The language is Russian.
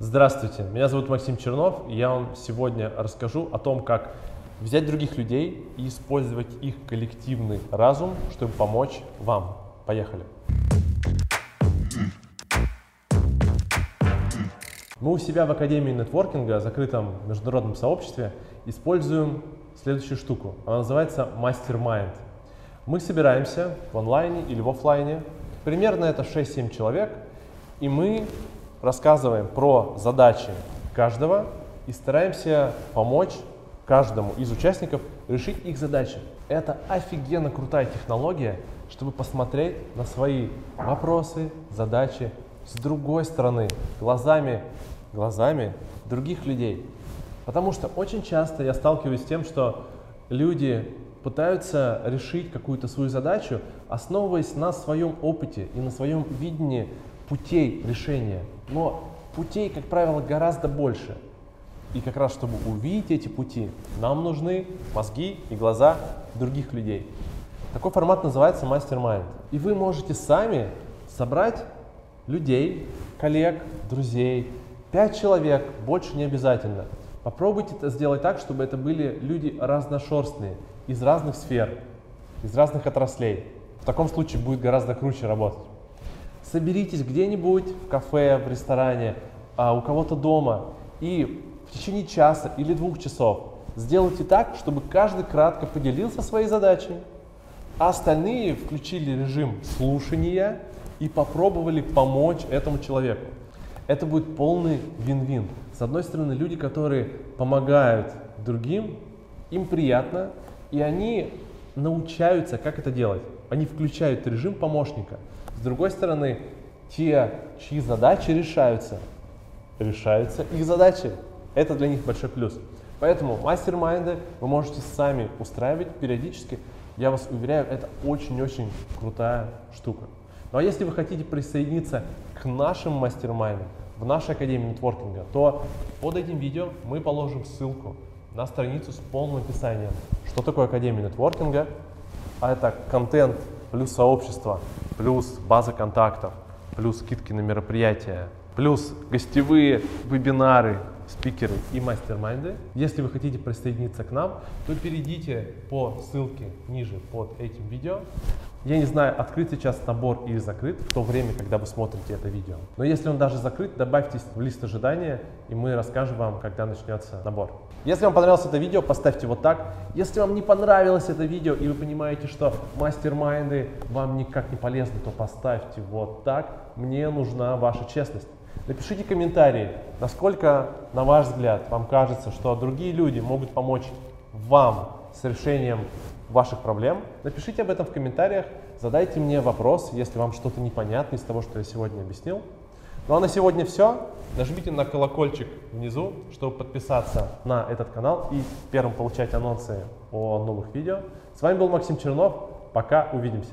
Здравствуйте, меня зовут Максим Чернов, и я вам сегодня расскажу о том, как взять других людей и использовать их коллективный разум, чтобы помочь вам. Поехали! Мы у себя в Академии нетворкинга, закрытом международном сообществе, используем следующую штуку. Она называется Mastermind. Мы собираемся в онлайне или в офлайне. Примерно это 6-7 человек. И мы рассказываем про задачи каждого и стараемся помочь каждому из участников решить их задачи. Это офигенно крутая технология, чтобы посмотреть на свои вопросы, задачи с другой стороны, глазами, глазами других людей. Потому что очень часто я сталкиваюсь с тем, что люди пытаются решить какую-то свою задачу, основываясь на своем опыте и на своем видении путей решения. Но путей, как правило, гораздо больше. И как раз, чтобы увидеть эти пути, нам нужны мозги и глаза других людей. Такой формат называется мастер-майнд. И вы можете сами собрать людей, коллег, друзей, пять человек, больше не обязательно. Попробуйте это сделать так, чтобы это были люди разношерстные, из разных сфер, из разных отраслей. В таком случае будет гораздо круче работать. Соберитесь где-нибудь в кафе, в ресторане, а у кого-то дома и в течение часа или двух часов сделайте так, чтобы каждый кратко поделился своей задачей, а остальные включили режим слушания и попробовали помочь этому человеку. Это будет полный вин-вин. С одной стороны, люди, которые помогают другим, им приятно, и они научаются, как это делать. Они включают режим помощника. С другой стороны, те, чьи задачи решаются, решаются их задачи. Это для них большой плюс. Поэтому мастер-майнды вы можете сами устраивать периодически. Я вас уверяю, это очень-очень крутая штука. Ну а если вы хотите присоединиться к нашим мастер-майндам, в нашей Академии нетворкинга, то под этим видео мы положим ссылку на страницу с полным описанием, что такое Академия нетворкинга, а это контент плюс сообщество, плюс база контактов, плюс скидки на мероприятия, плюс гостевые вебинары, спикеры и мастер-майнды. Если вы хотите присоединиться к нам, то перейдите по ссылке ниже под этим видео. Я не знаю, открыт сейчас набор или закрыт в то время, когда вы смотрите это видео. Но если он даже закрыт, добавьтесь в лист ожидания, и мы расскажем вам, когда начнется набор. Если вам понравилось это видео, поставьте вот так. Если вам не понравилось это видео, и вы понимаете, что мастер-майнды вам никак не полезны, то поставьте вот так. Мне нужна ваша честность. Напишите комментарии, насколько, на ваш взгляд, вам кажется, что другие люди могут помочь вам с решением ваших проблем. Напишите об этом в комментариях, задайте мне вопрос, если вам что-то непонятно из того, что я сегодня объяснил. Ну а на сегодня все. Нажмите на колокольчик внизу, чтобы подписаться на этот канал и первым получать анонсы о новых видео. С вами был Максим Чернов. Пока, увидимся.